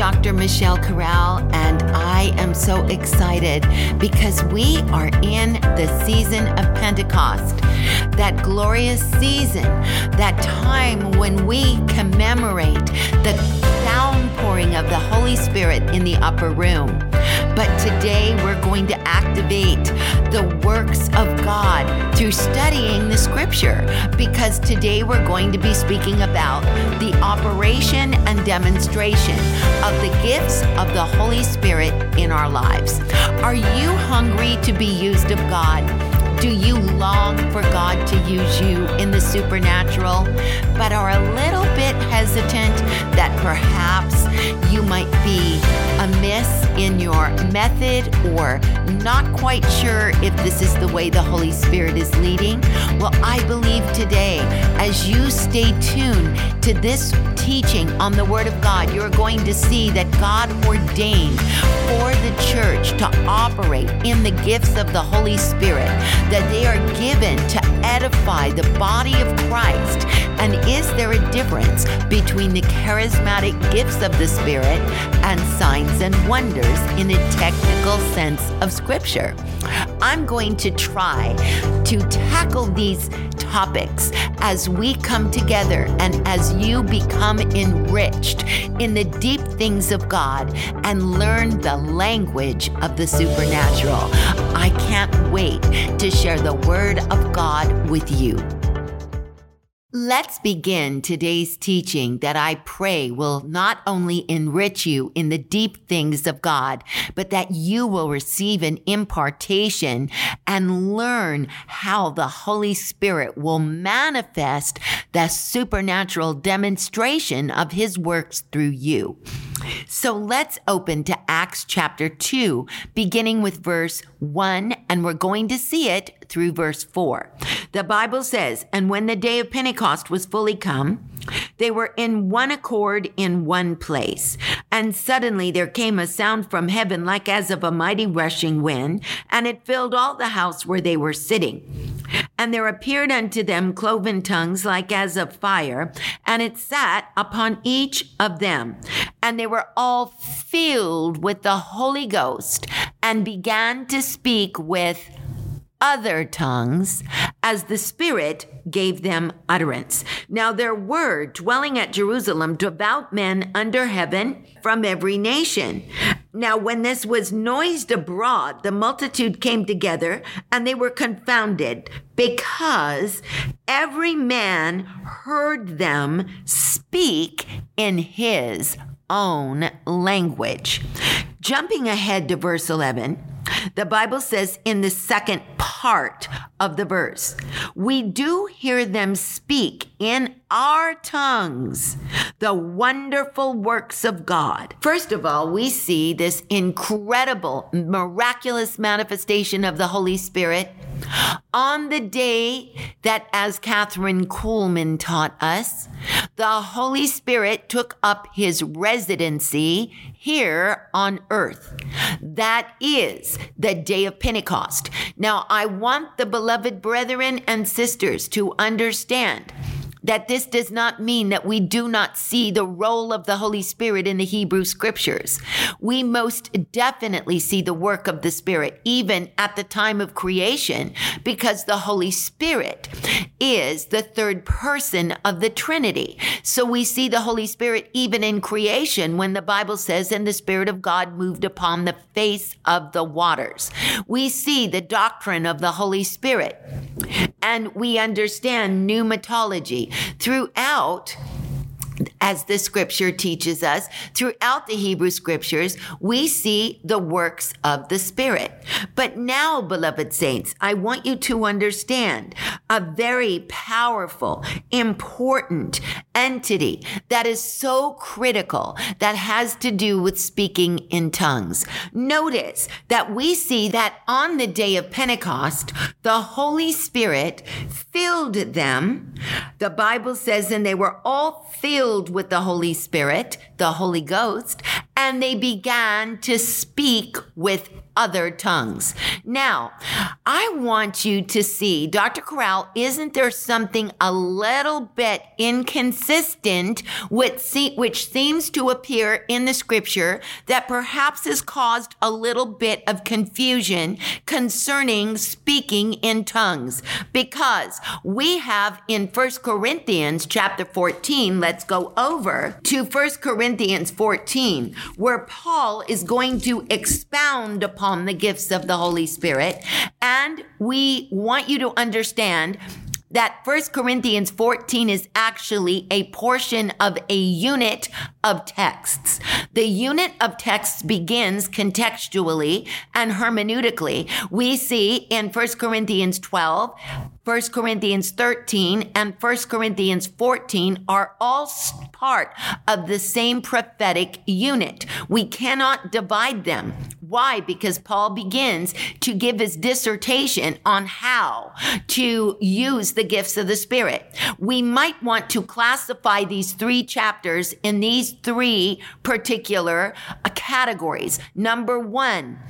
Dr. Michelle Corral, and I am so excited because we are in the season of Pentecost, that glorious season, that time when we commemorate the downpouring of the Holy Spirit in the upper room. But today we're going to activate the works of God through studying the scripture because today we're going to be speaking about the operation and demonstration of the gifts of the Holy Spirit in our lives. Are you hungry to be used of God? Do you long for God to use you in the supernatural, but are a little bit hesitant that perhaps you might be amiss in your method or not quite sure if this is the way the Holy Spirit is leading? Well, I believe today, as you stay tuned to this teaching on the Word of God, you're going to see that God ordained for the church to operate in the gifts of the Holy Spirit, that they are given to edify the body of Christ. And is there a difference between the charismatic gifts of the Spirit and signs and wonders in a technical sense of Scripture? I'm going to try to tackle these topics as we come together and as you become enriched in the deep things of God and learn the language of the supernatural. I can't wait to share the Word of God with you. Let's begin today's teaching that I pray will not only enrich you in the deep things of God, but that you will receive an impartation and learn how the Holy Spirit will manifest the supernatural demonstration of his works through you. So let's open to Acts chapter 2, beginning with verse 1, and we're going to see it through verse 4. The Bible says, And when the day of Pentecost was fully come, they were in one accord in one place. And suddenly there came a sound from heaven like as of a mighty rushing wind, and it filled all the house where they were sitting. And there appeared unto them cloven tongues like as of fire, and it sat upon each of them. And they were all filled with the Holy Ghost and began to speak with other tongues as the Spirit gave them utterance. Now there were dwelling at Jerusalem devout men under heaven from every nation. Now when this was noised abroad, the multitude came together and they were confounded because every man heard them speak in his own language. Jumping ahead to verse 11, the Bible says in the second part of the verse, we do hear them speak in our tongues the wonderful works of God. First of all, we see this incredible, miraculous manifestation of the Holy Spirit on the day that, as Kathryn Kuhlman taught us, the Holy Spirit took up his residency here on earth. That is the day of Pentecost. Now, I want the beloved brethren and sisters to understand that this does not mean that we do not see the role of the Holy Spirit in the Hebrew scriptures. We most definitely see the work of the Spirit even at the time of creation because the Holy Spirit is the third person of the Trinity. So we see the Holy Spirit even in creation when the Bible says, and the Spirit of God moved upon the face of the waters. We see the doctrine of the Holy Spirit and we understand pneumatology throughout as the scripture teaches us, throughout the Hebrew scriptures, we see the works of the Spirit. But now, beloved saints, I want you to understand a very powerful, important entity that is so critical that has to do with speaking in tongues. Notice that we see that on the day of Pentecost, the Holy Spirit filled them. The Bible says, and they were all filled with the Holy Spirit, the Holy Ghost, and they began to speak with other tongues. Now, I want you to see, Dr. Corral, isn't there something a little bit inconsistent with which seems to appear in the scripture that perhaps has caused a little bit of confusion concerning speaking in tongues? Because we have in First Corinthians chapter 14, let's go over to First Corinthians 14, where Paul is going to expound upon upon the gifts of the Holy Spirit. And we want you to understand that 1 Corinthians 14 is actually a portion of a unit of texts. The unit of texts begins contextually and hermeneutically. We see in 1 Corinthians 12, 1 Corinthians 13 and 1 Corinthians 14 are all part of the same prophetic unit. We cannot divide them. Why? Because Paul begins to give his dissertation on how to use the gifts of the Spirit. We might want to classify these three chapters in these three particular uh, categories. Number one,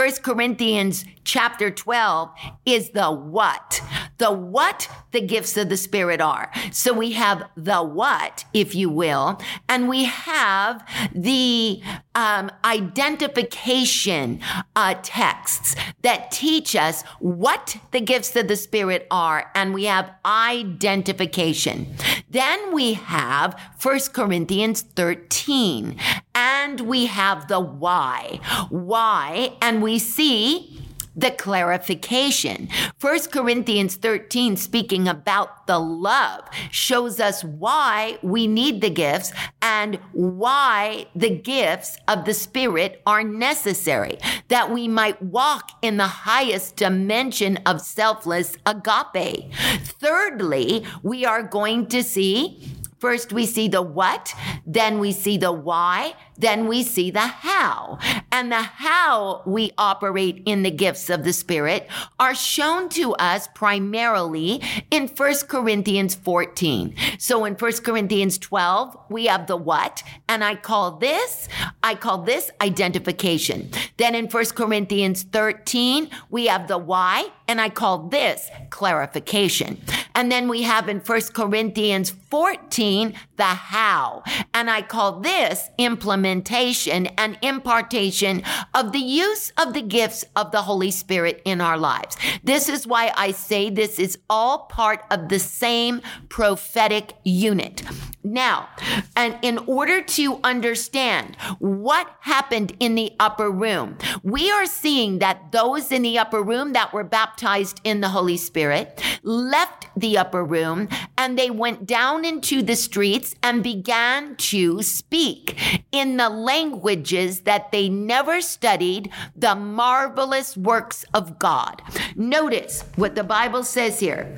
First Corinthians chapter 12 is the what. The what the gifts of the Spirit are. So we have the what, if you will, and we have the um, identification uh, texts that teach us what the gifts of the Spirit are, and we have identification. Then we have First Corinthians 13, and we have the why. Why, and we see the clarification. 1 Corinthians 13, speaking about the love, shows us why we need the gifts and why the gifts of the Spirit are necessary, that we might walk in the highest dimension of selfless agape. Thirdly, we are going to see First, we see the what, then we see the why, then we see the how. And the how we operate in the gifts of the Spirit are shown to us primarily in 1 Corinthians 14. So in 1 Corinthians 12, we have the what, and I call this, I call this identification. Then in 1 Corinthians 13, we have the why, and I call this clarification. And then we have in 1 Corinthians 14, the how. And I call this implementation and impartation of the use of the gifts of the Holy Spirit in our lives. This is why I say this is all part of the same prophetic unit. Now, and in order to understand what happened in the upper room, we are seeing that those in the upper room that were baptized in the Holy Spirit left the upper room and they went down into the streets and began to speak in the languages that they never studied the marvelous works of God. Notice what the Bible says here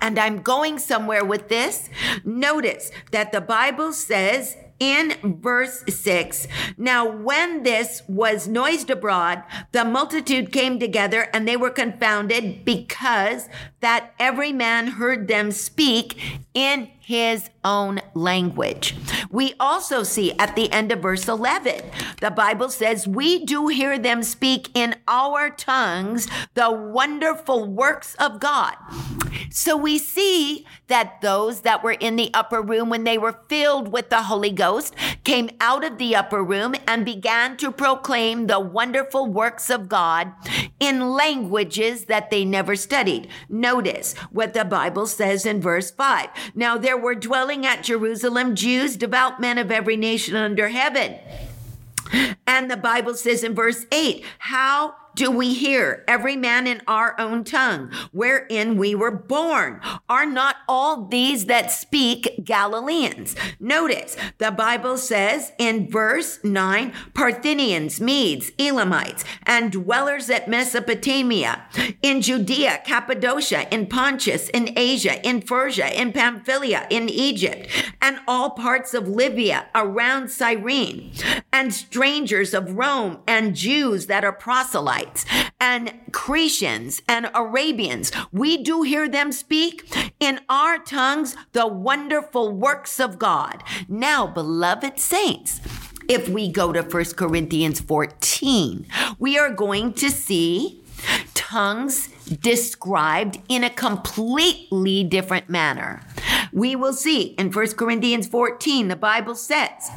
and I'm going somewhere with this. Notice that the Bible says in verse 6 Now, when this was noised abroad, the multitude came together and they were confounded because that every man heard them speak in his own language. We also see at the end of verse 11, the Bible says, We do hear them speak in our tongues the wonderful works of God. So we see that those that were in the upper room when they were filled with the Holy Ghost came out of the upper room and began to proclaim the wonderful works of God in languages that they never studied. Notice what the Bible says in verse 5. Now there were dwelling at Jerusalem Jews, devout men of every nation under heaven. And the Bible says in verse 8, how do we hear every man in our own tongue wherein we were born? Are not all these that speak Galileans? Notice the Bible says in verse 9 Parthians, Medes, Elamites, and dwellers at Mesopotamia, in Judea, Cappadocia, in Pontus, in Asia, in Persia, in Pamphylia, in Egypt, and all parts of Libya around Cyrene, and strangers of Rome and Jews that are proselytes and Cretians and Arabians. We do hear them speak in our tongues the wonderful works of God. Now, beloved saints, If we go to 1 Corinthians 14, we are going to see tongues described in a completely different manner. We will see in 1 Corinthians 14, the Bible says,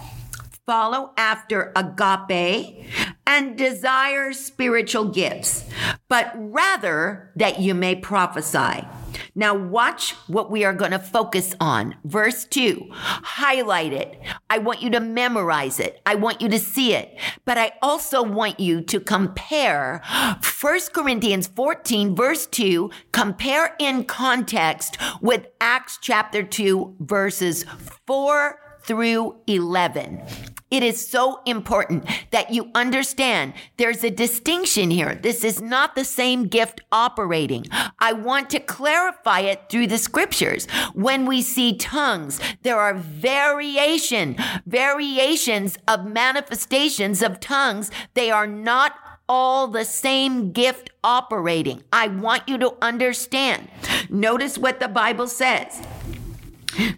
follow after agape and desire spiritual gifts, but rather that you may prophesy. Now, watch what we are going to focus on. Verse 2. Highlight it. I want you to memorize it. I want you to see it. But I also want you to compare 1 Corinthians 14, verse 2, compare in context with Acts chapter 2, verses 4 through 11. It is so important that you understand there's a distinction here. This is not the same gift operating. I want to clarify it through the scriptures. When we see tongues, there are variation, variations of manifestations of tongues. They are not all the same gift operating. I want you to understand. Notice what the Bible says.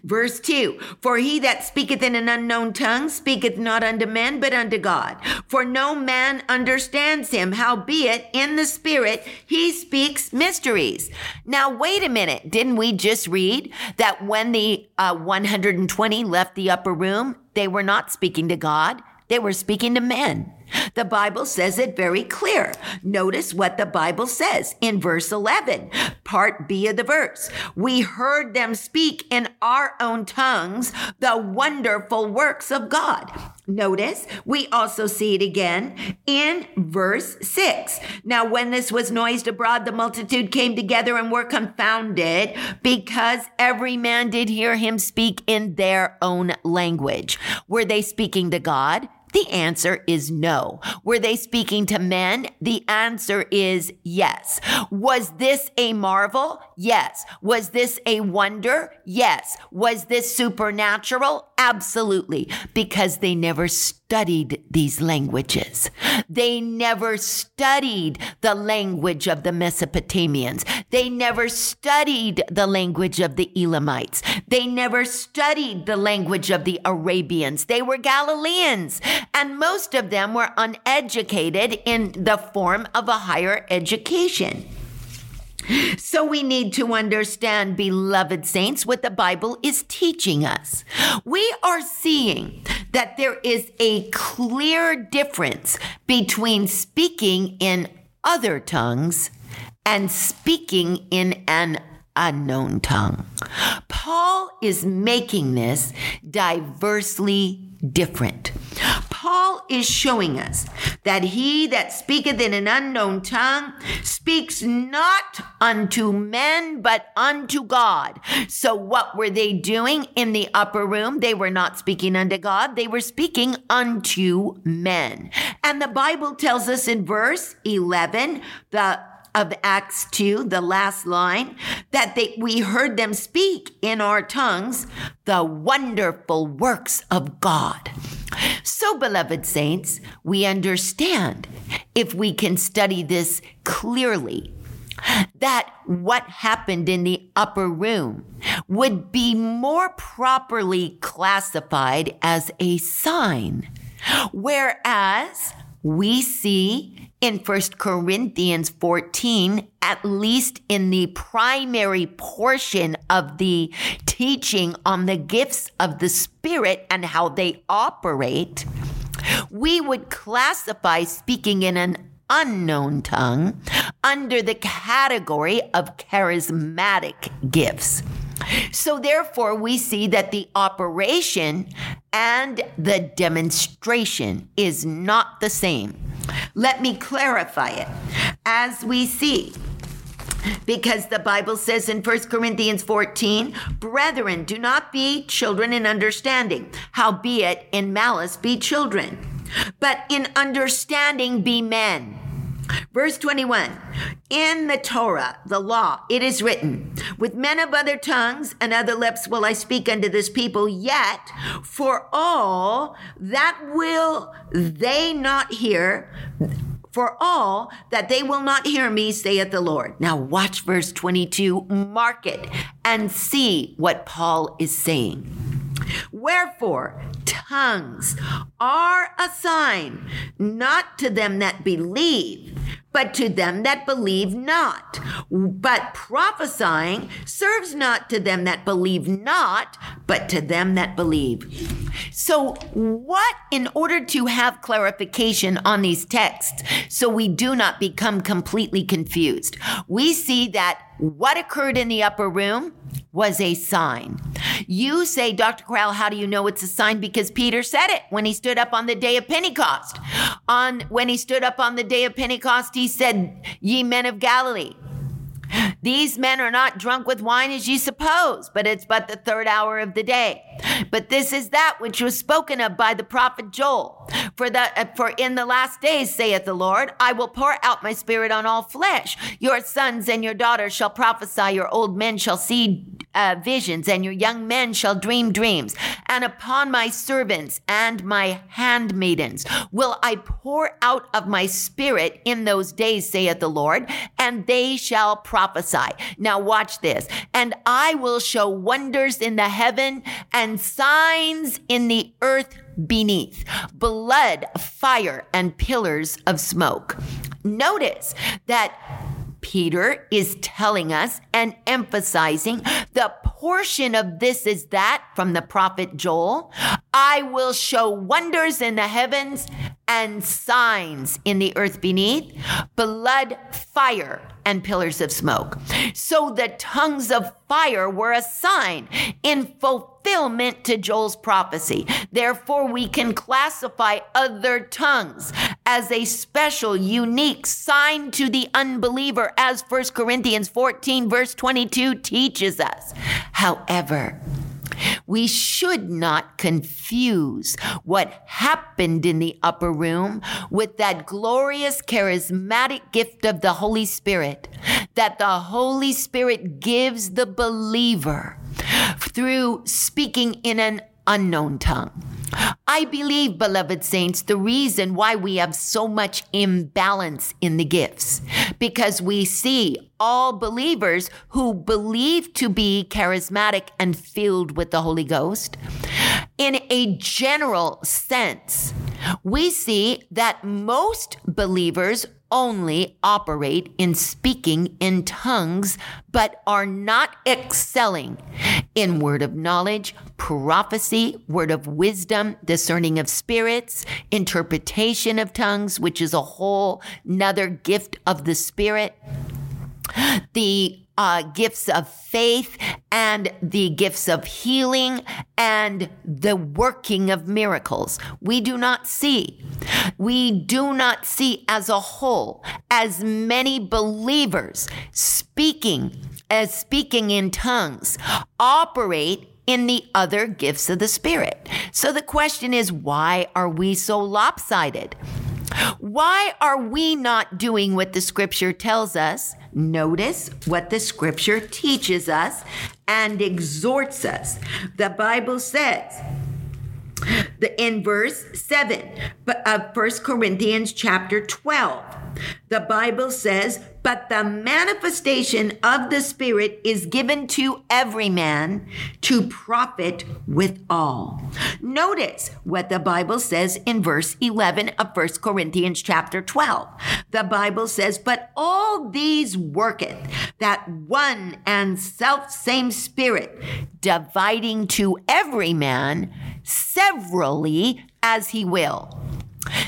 Verse 2 For he that speaketh in an unknown tongue speaketh not unto men, but unto God. For no man understands him, howbeit in the Spirit he speaks mysteries. Now, wait a minute. Didn't we just read that when the uh, 120 left the upper room, they were not speaking to God, they were speaking to men? The Bible says it very clear. Notice what the Bible says in verse 11, part B of the verse. We heard them speak in our own tongues the wonderful works of God. Notice we also see it again in verse 6. Now, when this was noised abroad, the multitude came together and were confounded because every man did hear him speak in their own language. Were they speaking to God? The answer is no. Were they speaking to men? The answer is yes. Was this a marvel? Yes. Was this a wonder? Yes. Was this supernatural? Absolutely. Because they never studied these languages. They never studied the language of the Mesopotamians. They never studied the language of the Elamites. They never studied the language of the Arabians. They were Galileans and most of them were uneducated in the form of a higher education. So we need to understand, beloved saints, what the Bible is teaching us. We are seeing that there is a clear difference between speaking in other tongues and speaking in an unknown tongue. Paul is making this diversely different. Paul is showing us that he that speaketh in an unknown tongue speaks not unto men, but unto God. So what were they doing in the upper room? They were not speaking unto God. They were speaking unto men. And the Bible tells us in verse 11, the of Acts 2, the last line, that they, we heard them speak in our tongues the wonderful works of God. So, beloved saints, we understand if we can study this clearly that what happened in the upper room would be more properly classified as a sign, whereas we see in 1 Corinthians 14, at least in the primary portion of the teaching on the gifts of the Spirit and how they operate, we would classify speaking in an unknown tongue under the category of charismatic gifts. So, therefore, we see that the operation and the demonstration is not the same. Let me clarify it. As we see, because the Bible says in 1 Corinthians 14, Brethren, do not be children in understanding, howbeit in malice be children, but in understanding be men. Verse 21 In the Torah, the law, it is written, With men of other tongues and other lips will I speak unto this people, yet for all that will they not hear, for all that they will not hear me, saith the Lord. Now watch verse 22, mark it, and see what Paul is saying. Wherefore, tongues are a sign, not to them that believe, but to them that believe not. But prophesying serves not to them that believe not, but to them that believe. So, what, in order to have clarification on these texts, so we do not become completely confused, we see that what occurred in the upper room was a sign. You say, Dr. Corral, how do you know it's a sign? Because Peter said it when he stood up on the day of Pentecost. On when he stood up on the day of Pentecost, he said, Ye men of Galilee, these men are not drunk with wine as ye suppose, but it's but the third hour of the day. But this is that which was spoken of by the prophet Joel. For the uh, for in the last days, saith the Lord, I will pour out my spirit on all flesh. Your sons and your daughters shall prophesy, your old men shall see uh, visions, and your young men shall dream dreams. And upon my servants and my handmaidens will I pour out of my spirit in those days, saith the Lord, and they shall prophesy. Now watch this. And I will show wonders in the heaven and signs in the earth beneath blood, fire, and pillars of smoke. Notice that Peter is telling us and emphasizing the portion of this is that from the prophet Joel. I will show wonders in the heavens and signs in the earth beneath, blood, fire, and pillars of smoke. So the tongues of fire were a sign in fulfillment to Joel's prophecy. Therefore, we can classify other tongues as a special, unique sign to the unbeliever, as 1 Corinthians 14, verse 22 teaches us. However, we should not confuse what happened in the upper room with that glorious charismatic gift of the Holy Spirit that the Holy Spirit gives the believer through speaking in an unknown tongue. I believe, beloved saints, the reason why we have so much imbalance in the gifts, because we see all believers who believe to be charismatic and filled with the Holy Ghost. In a general sense, we see that most believers only operate in speaking in tongues, but are not excelling in word of knowledge, prophecy, word of wisdom, discerning of spirits, interpretation of tongues, which is a whole another gift of the spirit the uh, gifts of faith and the gifts of healing and the working of miracles. We do not see. We do not see as a whole as many believers speaking as speaking in tongues operate in the other gifts of the Spirit. So the question is, why are we so lopsided? Why are we not doing what the scripture tells us? Notice what the scripture teaches us and exhorts us. The Bible says, the, in verse 7 of uh, 1 Corinthians chapter 12, the Bible says, but the manifestation of the Spirit is given to every man to profit with all. Notice what the Bible says in verse 11 of 1 Corinthians chapter 12. The Bible says, But all these worketh that one and self same Spirit, dividing to every man severally as he will.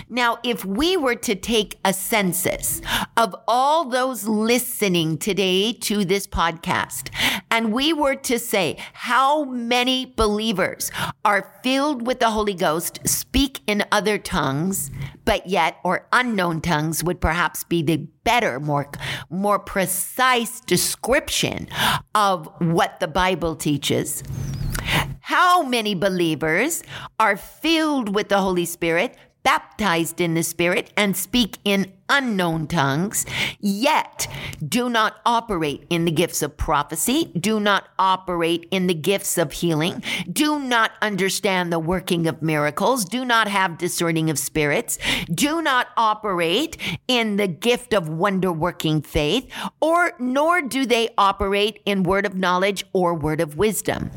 Now, if we were to take a census of all those listening today to this podcast, and we were to say how many believers are filled with the Holy Ghost, speak in other tongues, but yet, or unknown tongues would perhaps be the better, more, more precise description of what the Bible teaches. How many believers are filled with the Holy Spirit, baptized in the Spirit and speak in unknown tongues, yet do not operate in the gifts of prophecy, do not operate in the gifts of healing, do not understand the working of miracles, do not have discerning of spirits, do not operate in the gift of wonder working faith, or nor do they operate in word of knowledge or word of wisdom.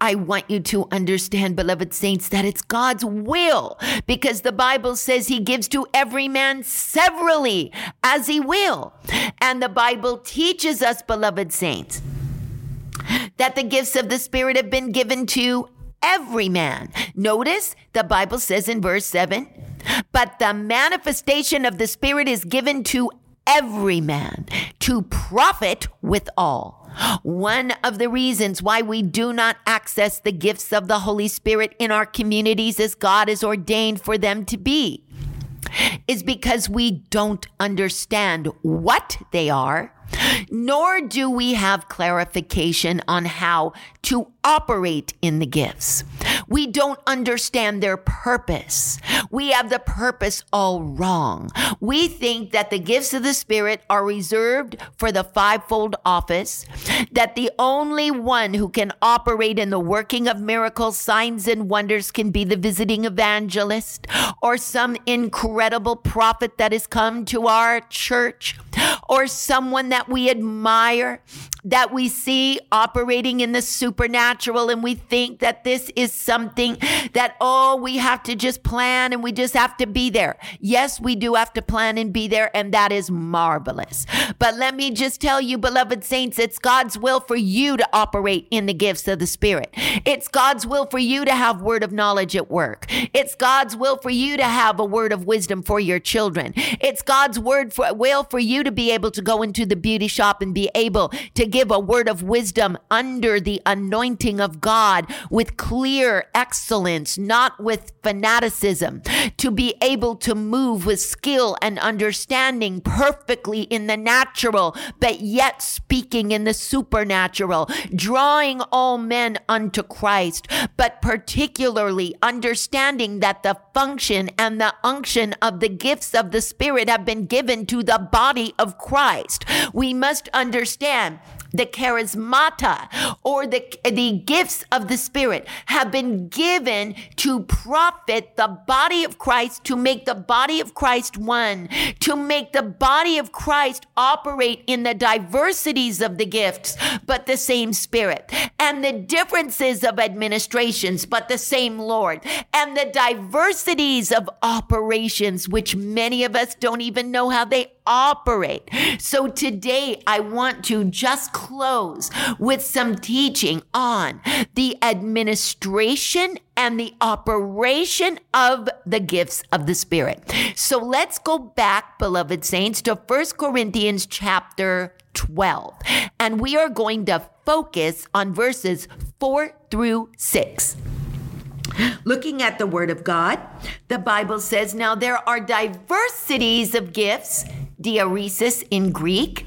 I want you to understand, beloved saints, that it's God's will because the Bible says he gives to every man severally as he will. And the Bible teaches us, beloved saints, that the gifts of the Spirit have been given to every man. Notice the Bible says in verse 7 but the manifestation of the Spirit is given to every man to profit with all. One of the reasons why we do not access the gifts of the Holy Spirit in our communities as God has ordained for them to be is because we don't understand what they are nor do we have clarification on how to operate in the gifts. We don't understand their purpose. We have the purpose all wrong. We think that the gifts of the Spirit are reserved for the fivefold office, that the only one who can operate in the working of miracles, signs, and wonders can be the visiting evangelist or some incredible prophet that has come to our church or someone that we admire, that we see operating in the supernatural, and we think that this is something that, oh, we have to just plan and we just have to be there. Yes, we do have to plan and be there, and that is marvelous. But let me just tell you, beloved saints, it's God's will for you to operate in the gifts of the Spirit. It's God's will for you to have word of knowledge at work. It's God's will for you to have a word of wisdom for your children. It's God's word for will for you to be able to go into the beauty shop and be able to give a word of wisdom under the anointing of God with clear excellence, not with fanaticism, to be able to move with skill and understanding perfectly in the natural, but yet speaking in the supernatural, drawing all men unto Christ, but particularly understanding that the function and the unction of the gifts of the Spirit have been given to the body of Christ. We must understand the charismata or the, the gifts of the Spirit have been given to profit the body of Christ, to make the body of Christ one, to make the body of Christ operate in the diversities of the gifts, but the same Spirit, and the differences of administrations, but the same Lord, and the diversities of operations, which many of us don't even know how they operate. So today I want to just close with some teaching on the administration and the operation of the gifts of the Spirit. So let's go back, beloved saints, to 1 Corinthians chapter 12. And we are going to focus on verses 4 through 6. Looking at the Word of God, the Bible says, Now there are diversities of gifts, diaresis in Greek,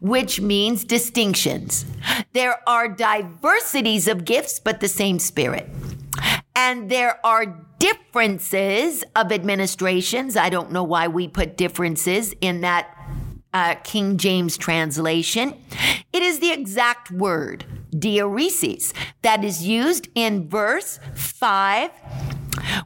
which means distinctions. There are diversities of gifts, but the same Spirit. And there are differences of administrations. I don't know why we put differences in that uh, King James translation. It is the exact word, diaresis, that is used in verse 5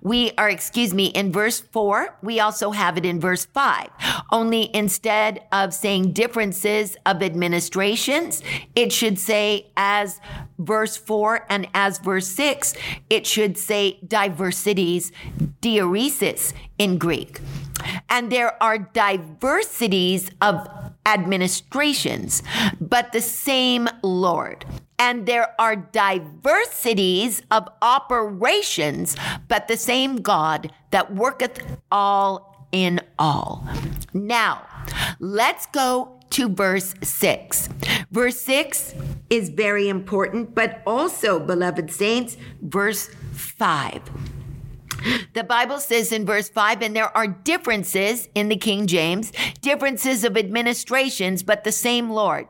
we are, excuse me, in verse four, we also have it in verse five. Only instead of saying differences of administrations, it should say as verse four and as verse six, it should say diversities, diaresis in Greek. And there are diversities of administrations, but the same Lord. And there are diversities of operations, but the same God that worketh all in all. Now, let's go to verse 6. Verse 6 is very important, but also, beloved saints, verse 5. The Bible says in verse 5, and there are differences in the King James, differences of administrations, but the same Lord.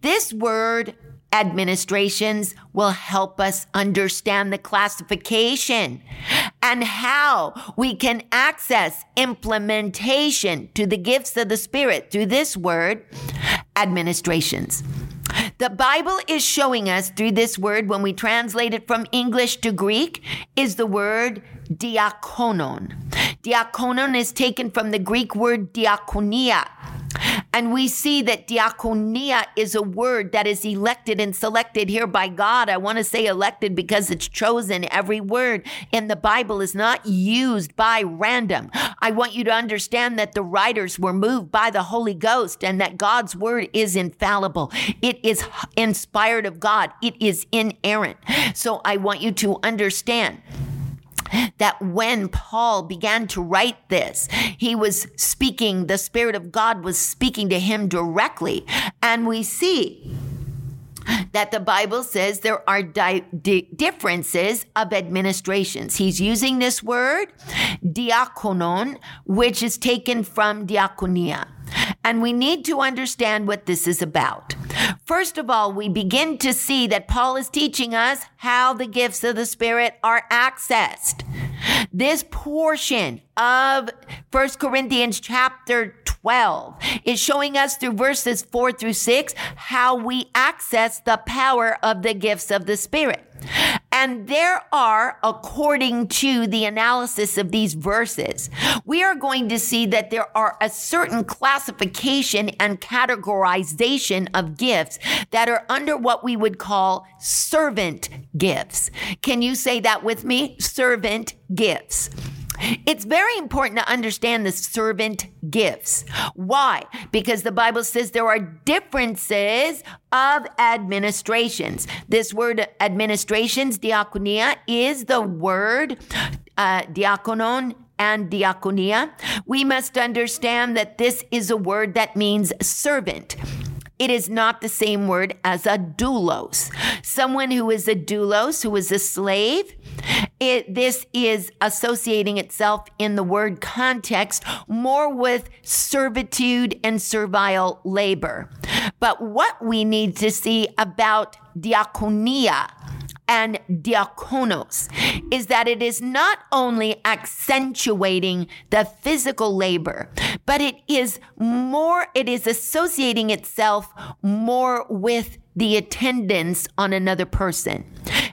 This word administrations will help us understand the classification and how we can access implementation to the gifts of the Spirit through this word, administrations. The Bible is showing us through this word, when we translate it from English to Greek, is the word diakonon. Diakonon is taken from the Greek word diakonia. And we see that diaconia is a word that is elected and selected here by God. I want to say elected because it's chosen. Every word in the Bible is not used by random. I want you to understand that the writers were moved by the Holy Ghost and that God's word is infallible. It is inspired of God. It is inerrant. So I want you to understand that when Paul began to write this, he was speaking, the Spirit of God was speaking to him directly. And we see that the Bible says there are di- di- differences of administrations. He's using this word, diakonon, which is taken from diakonia. And we need to understand what this is about. First of all, we begin to see that Paul is teaching us how the gifts of the Spirit are accessed. This portion of 1 Corinthians chapter 12 is showing us through verses 4 through 6 how we access the power of the gifts of the Spirit. And there are, according to the analysis of these verses, we are going to see that there are a certain classification and categorization of gifts that are under what we would call servant gifts. Can you say that with me? Servant gifts. It's very important to understand the servant gifts. Why? Because the Bible says there are differences of administrations. This word administrations, diakonia, is the word uh, diakonon and diakonia. We must understand that this is a word that means servant. It is not the same word as a doulos. Someone who is a doulos, who is a slave, it, this is associating itself in the word context more with servitude and servile labor. But what we need to see about diakonia and diakonos is that it is not only accentuating the physical labor, but it is more, it is associating itself more with the attendance on another person.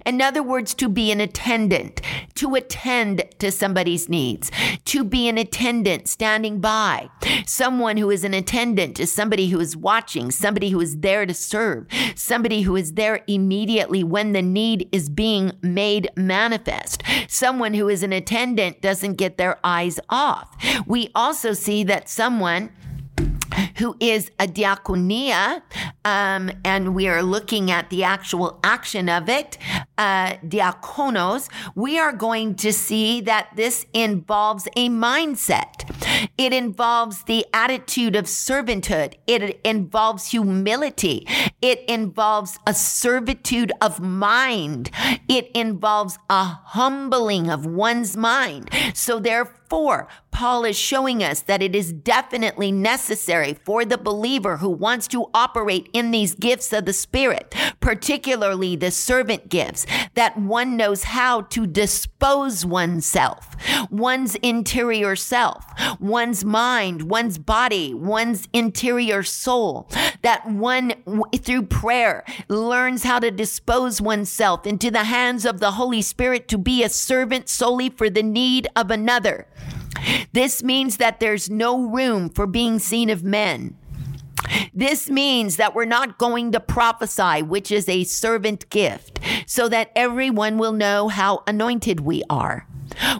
In other words, to be an attendant, to attend to somebody's needs, to be an attendant standing by. Someone who is an attendant is somebody who is watching, somebody who is there to serve, somebody who is there immediately when the need is being made manifest. Someone who is an attendant doesn't get their eyes off. We also see that someone who is a diaconia, um, and we are looking at the actual action of it, uh, diakonos, we are going to see that this involves a mindset. It involves the attitude of servanthood. It involves humility. It involves a servitude of mind. It involves a humbling of one's mind. So therefore, Paul is showing us that it is definitely necessary for the believer who wants to operate in these gifts of the Spirit, particularly the servant gifts, that one knows how to dispose oneself, one's interior self, one's mind, one's body, one's interior soul, that one through prayer learns how to dispose oneself into the hands of the Holy Spirit to be a servant solely for the need of another. This means that there's no room for being seen of men. This means that we're not going to prophesy, which is a servant gift, so that everyone will know how anointed we are.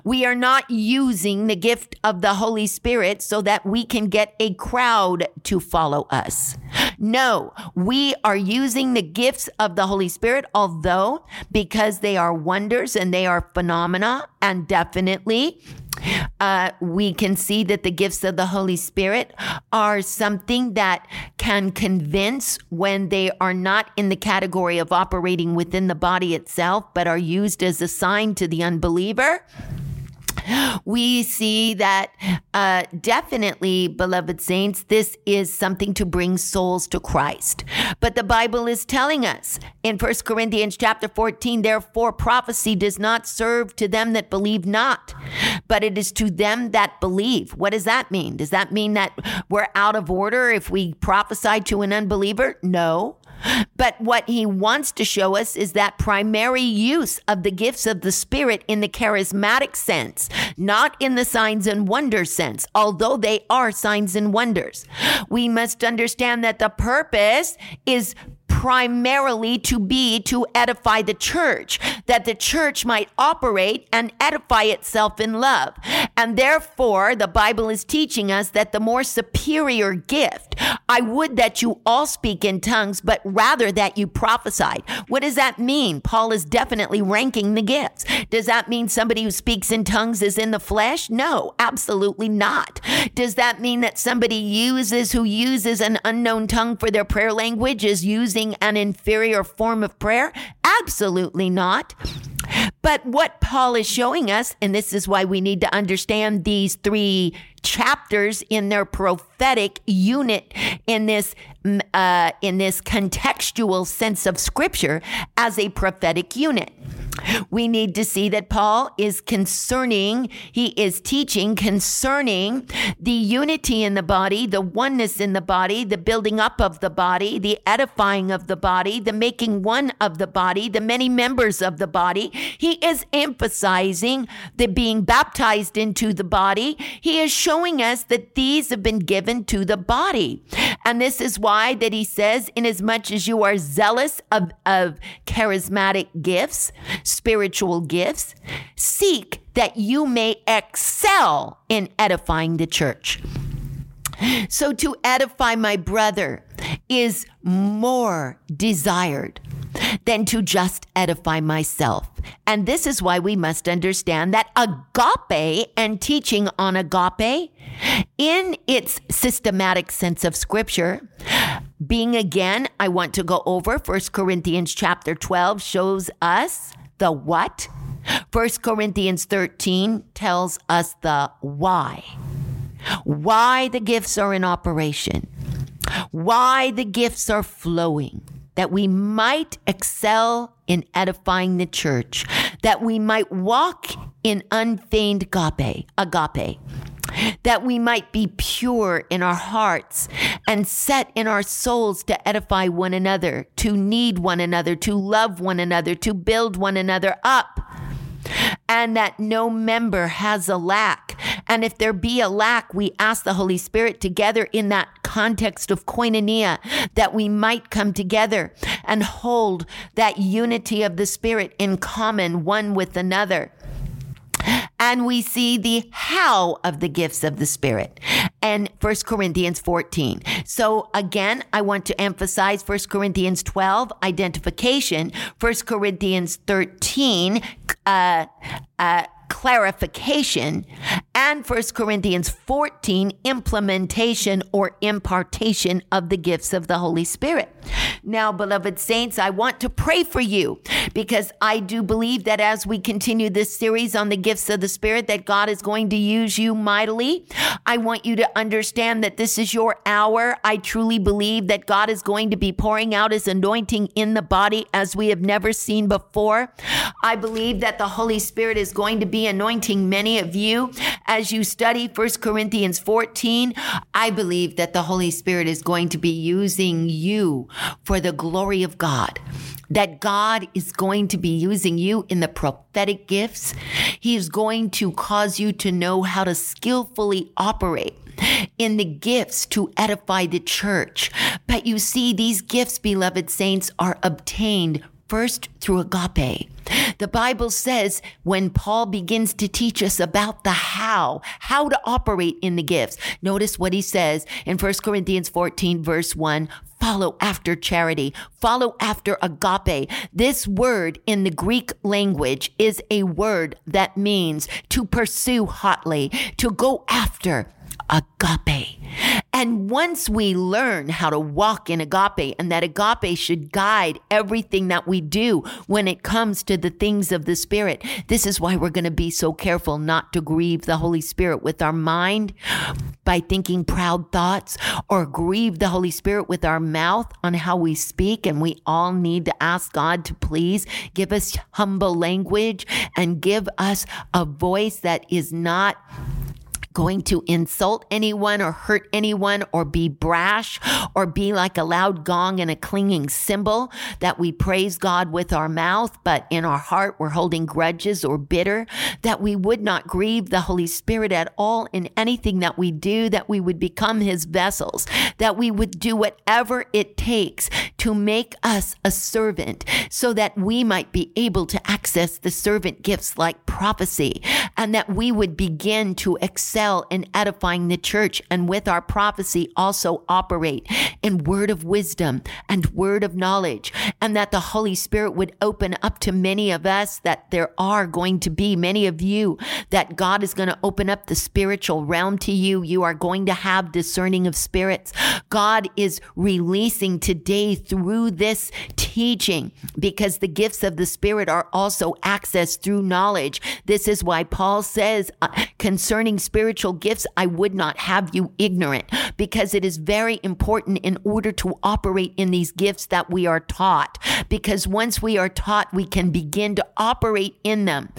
We are not using the gift of the Holy Spirit so that we can get a crowd to follow us. No, we are using the gifts of the Holy Spirit, although because they are wonders and they are phenomena, and definitely uh, we can see that the gifts of the Holy Spirit are something that can convince when they are not in the category of operating within the body itself, but are used as a sign to the unbeliever we see that uh, definitely, beloved saints, this is something to bring souls to Christ. But the Bible is telling us in 1 Corinthians chapter 14, therefore prophecy does not serve to them that believe not, but it is to them that believe. What does that mean? Does that mean that we're out of order if we prophesy to an unbeliever? No. But what he wants to show us is that primary use of the gifts of the Spirit in the charismatic sense, not in the signs and wonders sense, although they are signs and wonders. We must understand that the purpose is primarily to be to edify the church, that the church might operate and edify itself in love. And therefore, the Bible is teaching us that the more superior gift, I would that you all speak in tongues, but rather that you prophesied. What does that mean? Paul is definitely ranking the gifts. Does that mean somebody who speaks in tongues is in the flesh? No, absolutely not. Does that mean that somebody uses who uses an unknown tongue for their prayer language is using an inferior form of prayer? Absolutely not. But what Paul is showing us, and this is why we need to understand these three chapters in their prophetic unit in this uh, in this contextual sense of scripture as a prophetic unit. We need to see that Paul is concerning, he is teaching concerning the unity in the body, the oneness in the body, the building up of the body, the edifying of the body, the making one of the body, the many members of the body. He is emphasizing the being baptized into the body. He is showing us that these have been given to the body. And this is why that he says, inasmuch as you are zealous of, of charismatic gifts, spiritual gifts, seek that you may excel in edifying the church. So to edify my brother is more desired than to just edify myself. And this is why we must understand that agape and teaching on agape in its systematic sense of scripture being again i want to go over 1 corinthians chapter 12 shows us the what. 1 Corinthians 13 tells us the why. Why the gifts are in operation. Why the gifts are flowing. That we might excel in edifying the church. That we might walk in unfeigned agape. Agape that we might be pure in our hearts and set in our souls to edify one another, to need one another, to love one another, to build one another up. And that no member has a lack. And if there be a lack, we ask the Holy Spirit together in that context of koinonia that we might come together and hold that unity of the Spirit in common one with another and we see the how of the gifts of the Spirit and 1 Corinthians 14. So again, I want to emphasize 1 Corinthians 12, identification, 1 Corinthians 13, uh, uh, clarification, and 1 Corinthians 14, implementation or impartation of the gifts of the Holy Spirit. Now, beloved saints, I want to pray for you because I do believe that as we continue this series on the gifts of the Spirit, that God is going to use you mightily. I want you to understand that this is your hour. I truly believe that God is going to be pouring out his anointing in the body as we have never seen before. I believe that the Holy Spirit is going to be anointing many of you as you study 1 Corinthians 14. I believe that the Holy Spirit is going to be using you for the glory of God. That God is going to be using you in the prophetic gifts. He is going to cause you to know how to skillfully operate in the gifts to edify the church. But you see, these gifts, beloved saints, are obtained first through agape. The Bible says when Paul begins to teach us about the how, how to operate in the gifts, notice what he says in 1 Corinthians 14, verse 1 follow after charity, follow after agape. This word in the Greek language is a word that means to pursue hotly, to go after agape. And once we learn how to walk in agape and that agape should guide everything that we do when it comes to the things of the Spirit, this is why we're going to be so careful not to grieve the Holy Spirit with our mind by thinking proud thoughts or grieve the Holy Spirit with our mouth on how we speak. And we all need to ask God to please give us humble language and give us a voice that is not going to insult anyone or hurt anyone or be brash or be like a loud gong and a clinging cymbal that we praise God with our mouth, but in our heart we're holding grudges or bitter, that we would not grieve the Holy Spirit at all in anything that we do, that we would become his vessels, that we would do whatever it takes to make us a servant so that we might be able to access the servant gifts like prophecy and that we would begin to excel in edifying the church and with our prophecy also operate in word of wisdom and word of knowledge and that the Holy Spirit would open up to many of us that there are going to be many of you that God is going to open up the spiritual realm to you. You are going to have discerning of spirits. God is releasing today through this teaching because the gifts of the Spirit are also accessed through knowledge. This is why Paul says uh, concerning spiritual gifts, I would not have you ignorant because it is very important in order to operate in these gifts that we are taught. Because once we are taught, we can begin to operate in them.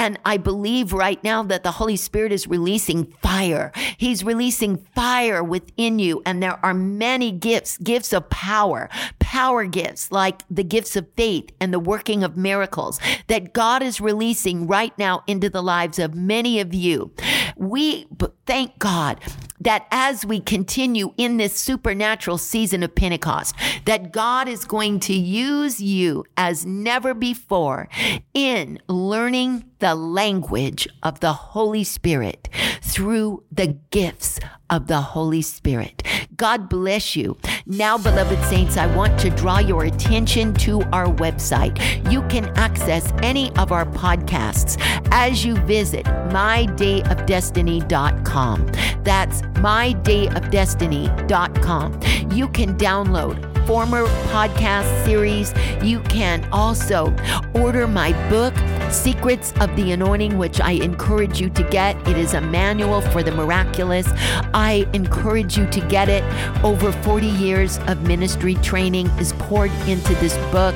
And I believe right now that the Holy Spirit is releasing fire. He's releasing fire within you. And there are many gifts, gifts of power, power gifts like the gifts of faith and the working of miracles that God is releasing right now into the lives of many of you. We thank God that as we continue in this supernatural season of Pentecost, that God is going to use you as never before in learning the language of the Holy Spirit through the gifts of the Holy Spirit. God bless you. Now, beloved saints, I want to draw your attention to our website. You can access any of our podcasts as you visit mydayofdestiny.com. That's mydayofdestiny.com. You can download former podcast series. You can also order my book, Secrets of the Anointing, which I encourage you to get. It is a manual for the miraculous. I encourage you to get it. Over 40 years of ministry training is poured into this book.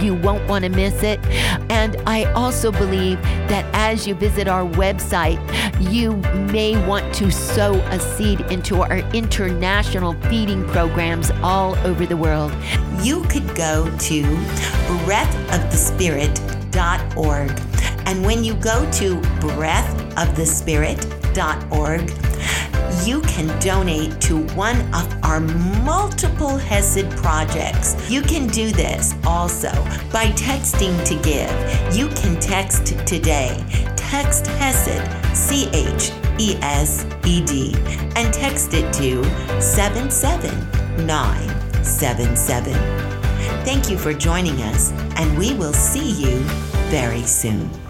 You won't want to miss it. And I also believe that as you visit our website, you may want to sow a seed into our international feeding programs all over the world. You could go to breathofthespirit.org. And when you go to breathofthespirit.org, you can donate to one of our multiple Hesed projects. You can do this also by texting to give. You can text today. Text Hesed, C H E S E D, and text it to 77977. Thank you for joining us, and we will see you very soon.